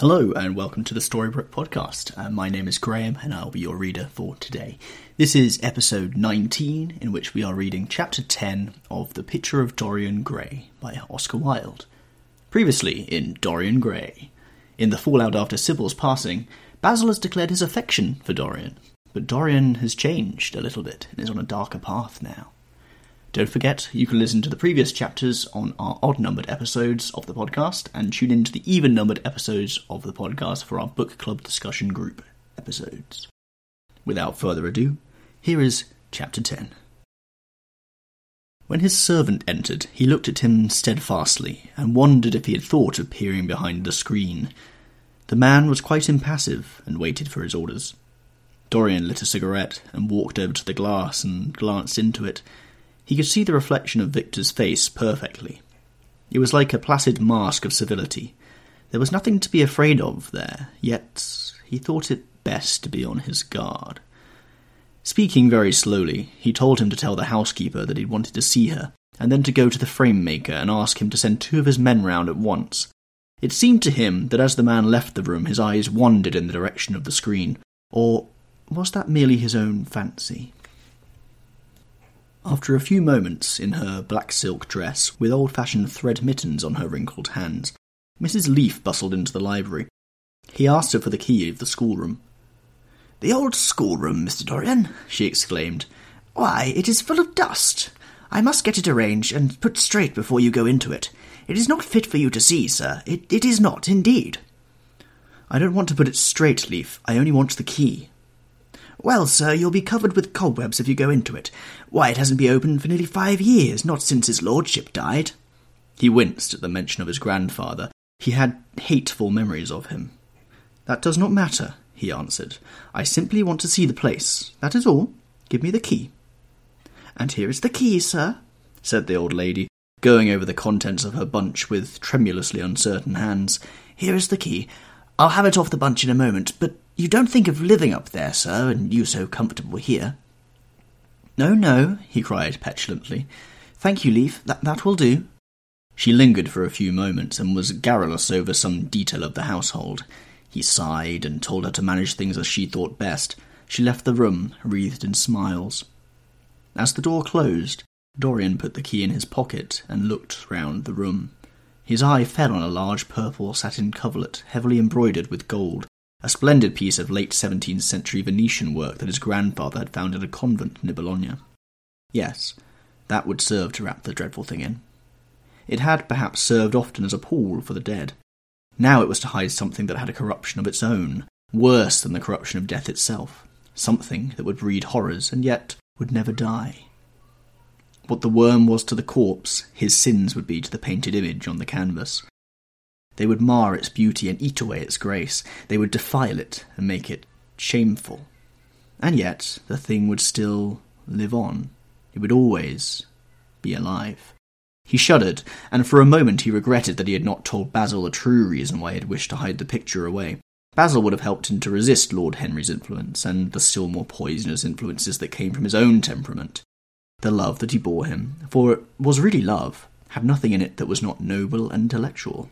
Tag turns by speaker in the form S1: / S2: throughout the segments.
S1: Hello, and welcome to the Storybrooke podcast. Uh, my name is Graham, and I'll be your reader for today. This is episode 19, in which we are reading chapter 10 of The Picture of Dorian Gray by Oscar Wilde. Previously in Dorian Gray. In the fallout after Sybil's passing, Basil has declared his affection for Dorian, but Dorian has changed a little bit and is on a darker path now. Don't forget, you can listen to the previous chapters on our odd numbered episodes of the podcast and tune in to the even numbered episodes of the podcast for our book club discussion group episodes. Without further ado, here is chapter 10. When his servant entered, he looked at him steadfastly and wondered if he had thought of peering behind the screen. The man was quite impassive and waited for his orders. Dorian lit a cigarette and walked over to the glass and glanced into it. He could see the reflection of Victor's face perfectly. It was like a placid mask of civility. There was nothing to be afraid of there, yet he thought it best to be on his guard. Speaking very slowly, he told him to tell the housekeeper that he wanted to see her, and then to go to the frame maker and ask him to send two of his men round at once. It seemed to him that as the man left the room his eyes wandered in the direction of the screen, or was that merely his own fancy? After a few moments in her black silk dress, with old fashioned thread mittens on her wrinkled hands, Mrs. Leaf bustled into the library. He asked her for the key of the schoolroom.
S2: The old schoolroom, Mr. Dorian, she exclaimed. Why, it is full of dust. I must get it arranged and put straight before you go into it. It is not fit for you to see, sir. It, it is not, indeed.
S1: I don't want to put it straight, Leaf. I only want the key.
S2: Well, sir, you'll be covered with cobwebs if you go into it. Why, it hasn't been opened for nearly five years, not since his lordship died.
S1: He winced at the mention of his grandfather. He had hateful memories of him. That does not matter, he answered. I simply want to see the place. That is all. Give me the key.
S2: And here is the key, sir,
S1: said the old lady, going over the contents of her bunch with tremulously uncertain hands.
S2: Here is the key. I'll have it off the bunch in a moment, but you don't think of living up there, sir, and you so comfortable here.
S1: No, no, he cried petulantly. Thank you, Leaf, that, that will do. She lingered for a few moments and was garrulous over some detail of the household. He sighed and told her to manage things as she thought best. She left the room, wreathed in smiles. As the door closed, Dorian put the key in his pocket and looked round the room. His eye fell on a large purple satin coverlet, heavily embroidered with gold, a splendid piece of late 17th century Venetian work that his grandfather had found in a convent near Bologna. Yes, that would serve to wrap the dreadful thing in. It had perhaps served often as a pall for the dead. Now it was to hide something that had a corruption of its own, worse than the corruption of death itself, something that would breed horrors and yet would never die. What the worm was to the corpse, his sins would be to the painted image on the canvas. They would mar its beauty and eat away its grace. They would defile it and make it shameful. And yet, the thing would still live on. It would always be alive. He shuddered, and for a moment he regretted that he had not told Basil the true reason why he had wished to hide the picture away. Basil would have helped him to resist Lord Henry's influence, and the still more poisonous influences that came from his own temperament. The love that he bore him, for it was really love, had nothing in it that was not noble and intellectual.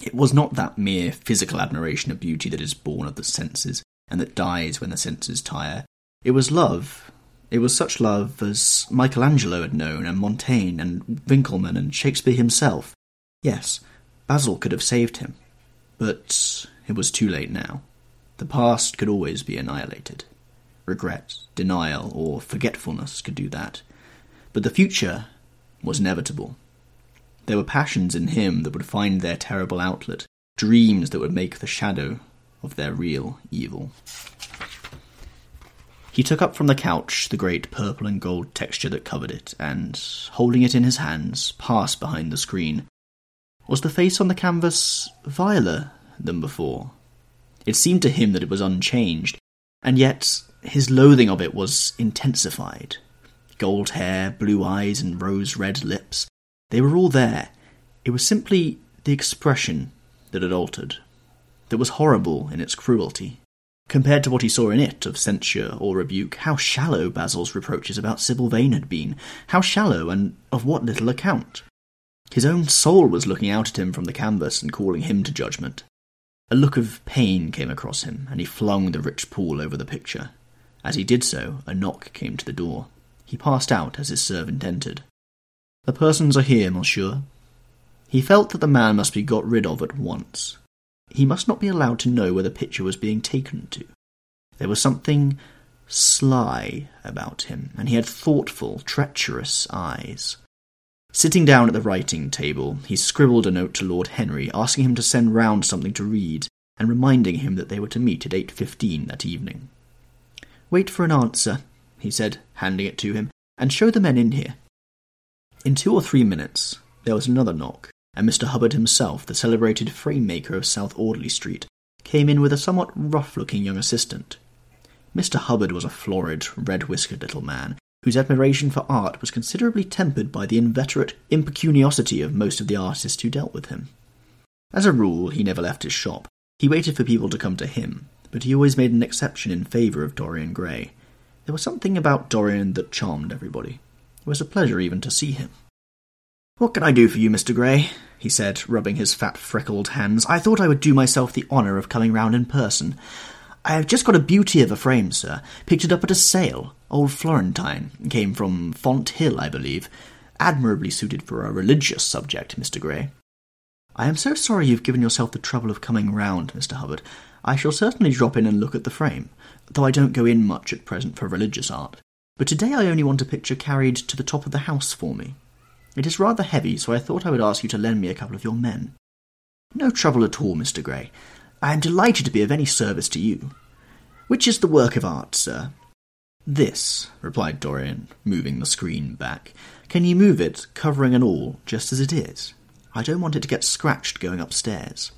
S1: It was not that mere physical admiration of beauty that is born of the senses, and that dies when the senses tire. It was love. It was such love as Michelangelo had known, and Montaigne, and Winckelmann, and Shakespeare himself. Yes, Basil could have saved him. But it was too late now. The past could always be annihilated. Regret, denial, or forgetfulness could do that. But the future was inevitable. There were passions in him that would find their terrible outlet, dreams that would make the shadow of their real evil. He took up from the couch the great purple and gold texture that covered it, and, holding it in his hands, passed behind the screen. Was the face on the canvas viler than before? It seemed to him that it was unchanged, and yet his loathing of it was intensified. Gold hair, blue eyes, and rose red lips. They were all there. It was simply the expression that had altered, that was horrible in its cruelty. Compared to what he saw in it of censure or rebuke, how shallow Basil's reproaches about Sybil Vane had been, how shallow and of what little account. His own soul was looking out at him from the canvas and calling him to judgment. A look of pain came across him, and he flung the rich pool over the picture. As he did so, a knock came to the door. He passed out as his servant entered. The persons are here, monsieur. He felt that the man must be got rid of at once. He must not be allowed to know where the picture was being taken to. There was something sly about him, and he had thoughtful, treacherous eyes. Sitting down at the writing table, he scribbled a note to Lord Henry, asking him to send round something to read, and reminding him that they were to meet at 8.15 that evening. Wait for an answer, he said, handing it to him, and show the men in here. In two or three minutes, there was another knock, and Mr. Hubbard himself, the celebrated frame maker of South Audley Street, came in with a somewhat rough looking young assistant. Mr. Hubbard was a florid, red whiskered little man, whose admiration for art was considerably tempered by the inveterate impecuniosity of most of the artists who dealt with him. As a rule, he never left his shop. He waited for people to come to him, but he always made an exception in favour of Dorian Gray. There was something about Dorian that charmed everybody. It was a pleasure even to see him. What can I do for you, Mr. Gray? he said, rubbing his fat, freckled hands. I thought I would do myself the honour of coming round in person. I have just got a beauty of a frame, sir. Picked it up at a sale. Old Florentine. Came from Fonthill, I believe. Admirably suited for a religious subject, Mr. Gray. I am so sorry you've given yourself the trouble of coming round, Mr. Hubbard. I shall certainly drop in and look at the frame, though I don't go in much at present for religious art. But today I only want a picture carried to the top of the house for me. It is rather heavy, so I thought I would ask you to lend me a couple of your men. No trouble at all, Mr. Gray. I am delighted to be of any service to you. Which is the work of art, sir? This, replied Dorian, moving the screen back. Can you move it, covering and all, just as it is? I don't want it to get scratched going upstairs.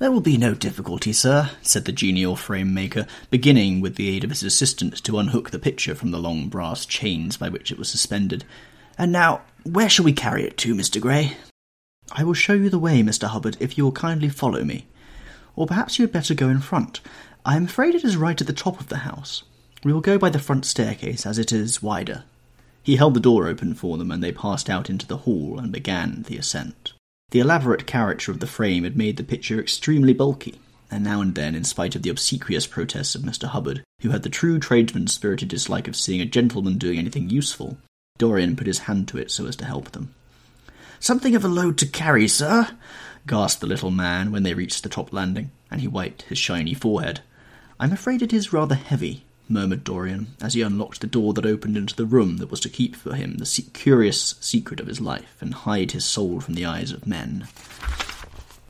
S1: There will be no difficulty, sir, said the genial frame maker, beginning with the aid of his assistant to unhook the picture from the long brass chains by which it was suspended. And now, where shall we carry it to, Mr. Gray? I will show you the way, Mr. Hubbard, if you will kindly follow me. Or perhaps you had better go in front. I am afraid it is right at the top of the house. We will go by the front staircase, as it is wider. He held the door open for them, and they passed out into the hall and began the ascent. The elaborate character of the frame had made the picture extremely bulky, and now and then, in spite of the obsequious protests of Mr. Hubbard, who had the true tradesman's spirited dislike of seeing a gentleman doing anything useful, Dorian put his hand to it so as to help them. Something of a load to carry, sir, gasped the little man when they reached the top landing, and he wiped his shiny forehead. I'm afraid it is rather heavy, murmured Dorian, as he unlocked the door that opened into the room that was to keep for him the se- curious secret of his life and hide his soul from the eyes of men.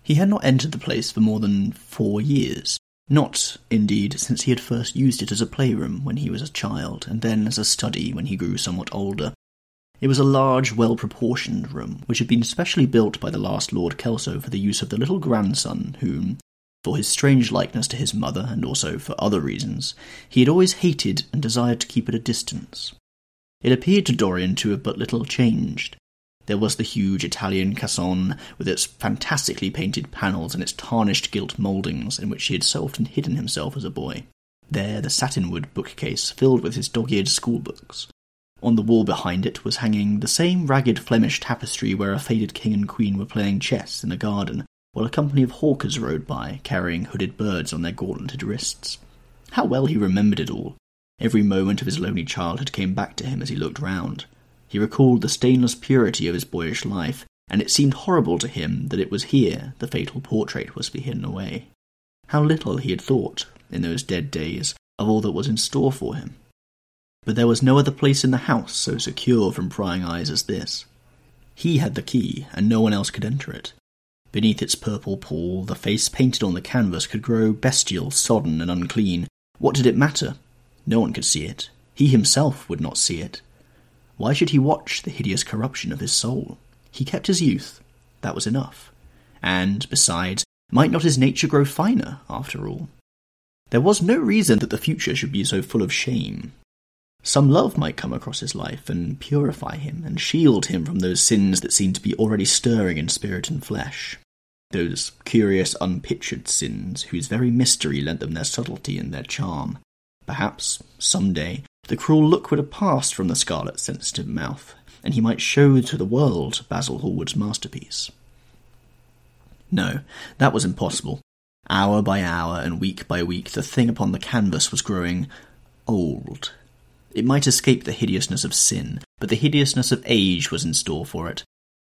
S1: He had not entered the place for more than four years. Not, indeed, since he had first used it as a playroom when he was a child, and then as a study when he grew somewhat older. It was a large, well proportioned room, which had been specially built by the last Lord Kelso for the use of the little grandson whom, for his strange likeness to his mother, and also for other reasons, he had always hated and desired to keep at a distance. It appeared to Dorian to have but little changed. There was the huge Italian cassone, with its fantastically painted panels and its tarnished gilt mouldings, in which he had so often hidden himself as a boy. There, the satinwood bookcase filled with his dog-eared schoolbooks, on the wall behind it was hanging the same ragged Flemish tapestry where a faded king and queen were playing chess in a garden, while a company of hawkers rode by, carrying hooded birds on their gauntleted wrists. How well he remembered it all. Every moment of his lonely childhood came back to him as he looked round. He recalled the stainless purity of his boyish life, and it seemed horrible to him that it was here the fatal portrait was to be hidden away. How little he had thought, in those dead days, of all that was in store for him. But there was no other place in the house so secure from prying eyes as this. He had the key, and no one else could enter it. Beneath its purple pall, the face painted on the canvas could grow bestial, sodden, and unclean. What did it matter? No one could see it. He himself would not see it. Why should he watch the hideous corruption of his soul? He kept his youth. That was enough. And, besides, might not his nature grow finer, after all? There was no reason that the future should be so full of shame. Some love might come across his life and purify him and shield him from those sins that seemed to be already stirring in spirit and flesh. Those curious, unpictured sins whose very mystery lent them their subtlety and their charm. Perhaps, some day, the cruel look would have passed from the scarlet sensitive mouth, and he might show to the world Basil Hallward's masterpiece. No, that was impossible. Hour by hour and week by week, the thing upon the canvas was growing old. It might escape the hideousness of sin, but the hideousness of age was in store for it.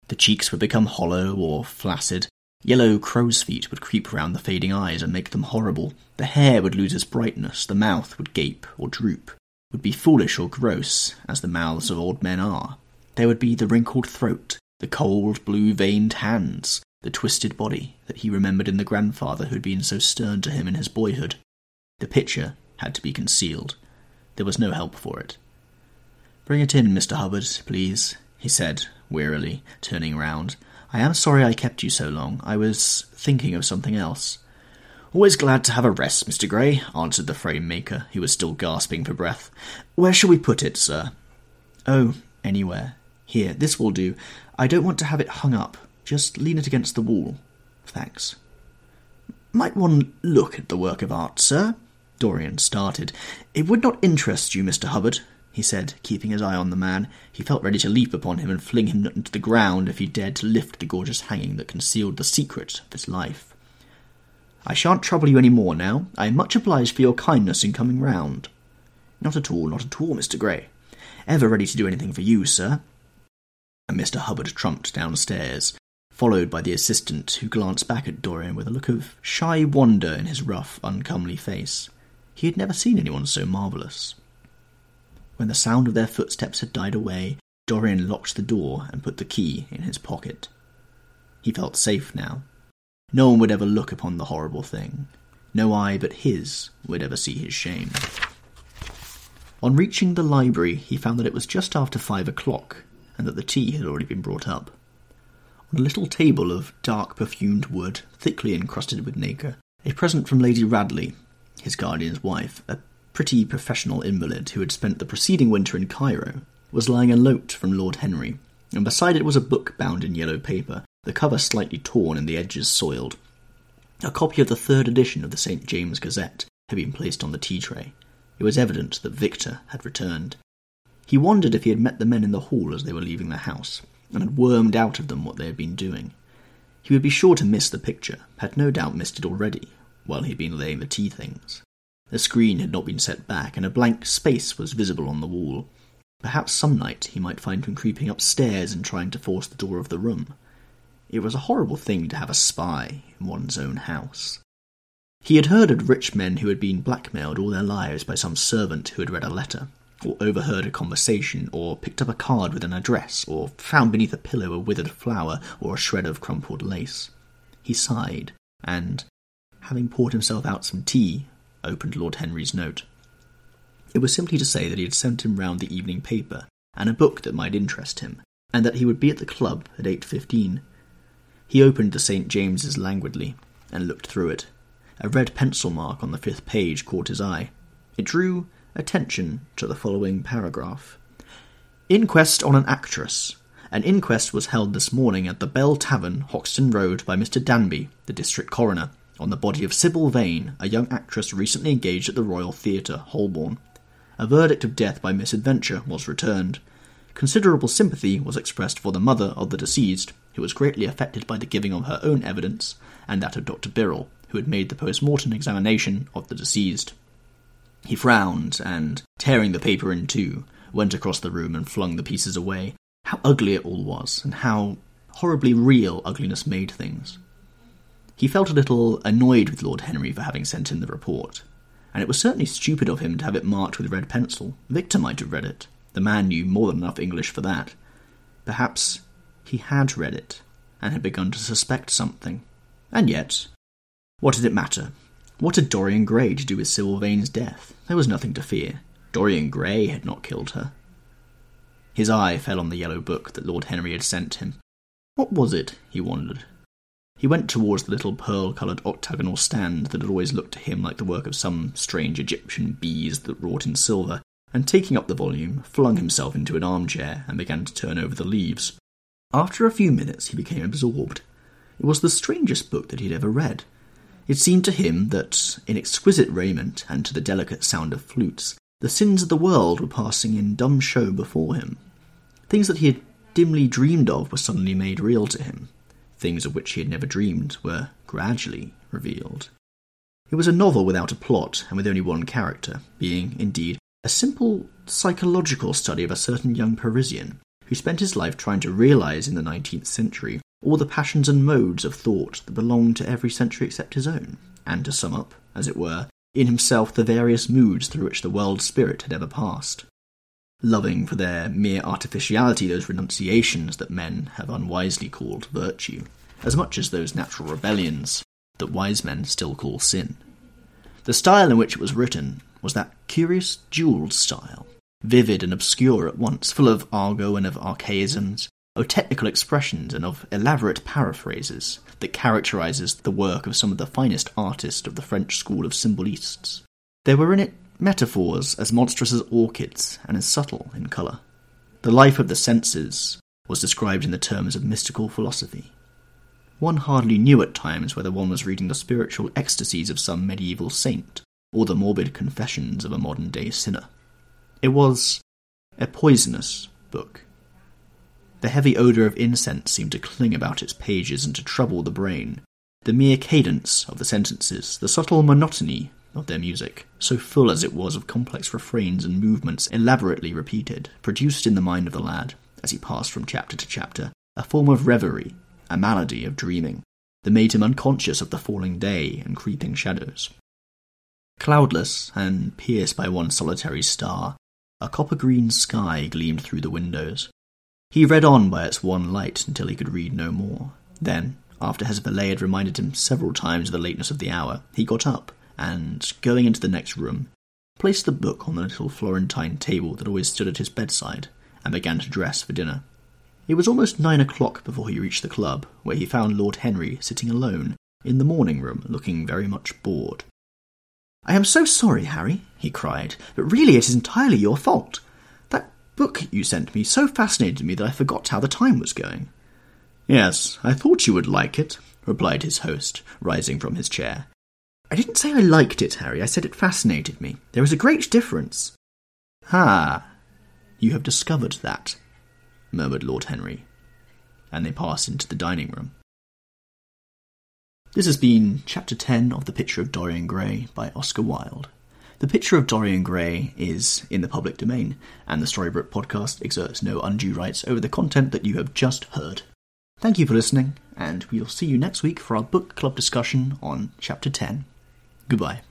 S1: The cheeks would become hollow or flaccid. Yellow crow's feet would creep round the fading eyes and make them horrible. The hair would lose its brightness, the mouth would gape or droop, would be foolish or gross, as the mouths of old men are. There would be the wrinkled throat, the cold blue veined hands, the twisted body that he remembered in the grandfather who had been so stern to him in his boyhood. The picture had to be concealed. There was no help for it. Bring it in, Mr. Hubbard, please, he said, wearily, turning round. I am sorry I kept you so long. I was thinking of something else.
S2: Always glad to have a rest, Mr. Gray, answered the frame maker, who was still gasping for breath. Where shall we put it, sir?
S1: Oh, anywhere. Here, this will do. I don't want to have it hung up. Just lean it against the wall. Thanks.
S2: Might one look at the work of art, sir? Dorian started. It would not interest you, Mr. Hubbard, he said, keeping his eye on the man. He felt ready to leap upon him and fling him into the ground if he dared to lift the gorgeous hanging that concealed the secret of his life. I shan't trouble you any more now. I am much obliged for your kindness in coming round. Not at all, not at all, Mr. Gray. Ever ready to do anything for you, sir. And Mr. Hubbard trumped downstairs, followed by the assistant, who glanced back at Dorian with a look of shy wonder in his rough, uncomely face. He had never seen anyone so marvellous. When the sound of their footsteps had died away, Dorian locked the door and put the key in his pocket. He felt safe now. No one would ever look upon the horrible thing. No eye but his would ever see his shame. On reaching the library, he found that it was just after five o'clock, and that the tea had already been brought up. On a little table of dark perfumed wood, thickly encrusted with nacre, a present from Lady Radley, his guardian's wife, a pretty professional invalid who had spent the preceding winter in Cairo, was lying eloped from Lord Henry, and beside it was a book bound in yellow paper, the cover slightly torn and the edges soiled. A copy of the third edition of the St. James Gazette had been placed on the tea tray. It was evident that Victor had returned. He wondered if he had met the men in the hall as they were leaving the house, and had wormed out of them what they had been doing. He would be sure to miss the picture, had no doubt missed it already, while he had been laying the tea things. The screen had not been set back, and a blank space was visible on the wall. Perhaps some night he might find him creeping upstairs and trying to force the door of the room. It was a horrible thing to have a spy in one's own house. He had heard of rich men who had been blackmailed all their lives by some servant who had read a letter, or overheard a conversation, or picked up a card with an address, or found beneath a pillow a withered flower or a shred of crumpled lace. He sighed, and, having poured himself out some tea, opened Lord Henry's note. It was simply to say that he had sent him round the evening paper and a book that might interest him, and that he would be at the club at eight fifteen. He opened the St. James's languidly and looked through it. A red pencil mark on the fifth page caught his eye. It drew attention to the following paragraph. Inquest on an actress. An inquest was held this morning at the Bell Tavern, Hoxton Road, by Mr. Danby, the district coroner on the body of Sybil Vane, a young actress recently engaged at the Royal Theatre, Holborn. A verdict of death by misadventure was returned. Considerable sympathy was expressed for the mother of the deceased, who was greatly affected by the giving of her own evidence and that of Dr. Birrell, who had made the post-mortem examination of the deceased. He frowned and, tearing the paper in two, went across the room and flung the pieces away. How ugly it all was, and how horribly real ugliness made things. He felt a little annoyed with Lord Henry for having sent in the report, and it was certainly stupid of him to have it marked with red pencil. Victor might have read it. The man knew more than enough English for that. Perhaps he had read it, and had begun to suspect something. And yet, what did it matter? What had Dorian Gray to do with Sybil Vane's death? There was nothing to fear. Dorian Gray had not killed her. His eye fell on the yellow book that Lord Henry had sent him. What was it? he wondered. He went towards the little pearl coloured octagonal stand that had always looked to him like the work of some strange Egyptian bees that wrought in silver, and taking up the volume, flung himself into an armchair and began to turn over the leaves. After a few minutes, he became absorbed. It was the strangest book that he had ever read. It seemed to him that, in exquisite raiment and to the delicate sound of flutes, the sins of the world were passing in dumb show before him. Things that he had dimly dreamed of were suddenly made real to him. Things of which he had never dreamed were gradually revealed.
S1: It was a novel without a plot and with only one character, being, indeed, a simple psychological study of a certain young Parisian who spent his life trying to realize in the 19th century all the passions and modes of thought that belonged to every century except his own, and to sum up, as it were, in himself the various moods through which the world spirit had ever passed. Loving for their mere artificiality those renunciations that men have unwisely called virtue, as much as those natural rebellions that wise men still call sin. The style in which it was written was that curious jewelled style, vivid and obscure at once, full of argot and of archaisms, of technical expressions and of elaborate paraphrases that characterizes the work of some of the finest artists of the French school of symbolists. There were in it metaphors as monstrous as orchids and as subtle in colour. The life of the senses was described in the terms of mystical philosophy. One hardly knew at times whether one was reading the spiritual ecstasies of some medieval saint or the morbid confessions of a modern day sinner. It was a poisonous book. The heavy odour of incense seemed to cling about its pages and to trouble the brain. The mere cadence of the sentences, the subtle monotony of their music, so full as it was of complex refrains and movements elaborately repeated, produced in the mind of the lad, as he passed from chapter to chapter, a form of reverie, a malady of dreaming, that made him unconscious of the falling day and creeping shadows. Cloudless and pierced by one solitary star, a copper green sky gleamed through the windows. He read on by its one light until he could read no more. Then, after his valet had reminded him several times of the lateness of the hour, he got up and, going into the next room, placed the book on the little Florentine table that always stood at his bedside, and began to dress for dinner. It was almost nine o'clock before he reached the club, where he found Lord Henry sitting alone in the morning room, looking very much bored. I am so sorry, Harry, he cried, but really it is entirely your fault. That book you sent me so fascinated me that I forgot how the time was going. Yes, I thought you would like it, replied his host, rising from his chair. I didn't say I liked it, Harry. I said it fascinated me. There is a great difference. Ah, you have discovered that, murmured Lord Henry, and they passed into the dining room. This has been Chapter 10 of The Picture of Dorian Gray by Oscar Wilde. The Picture of Dorian Gray is in the public domain, and the Storybrooke podcast exerts no undue rights over the content that you have just heard. Thank you for listening, and we'll see you next week for our book club discussion on Chapter 10. Goodbye.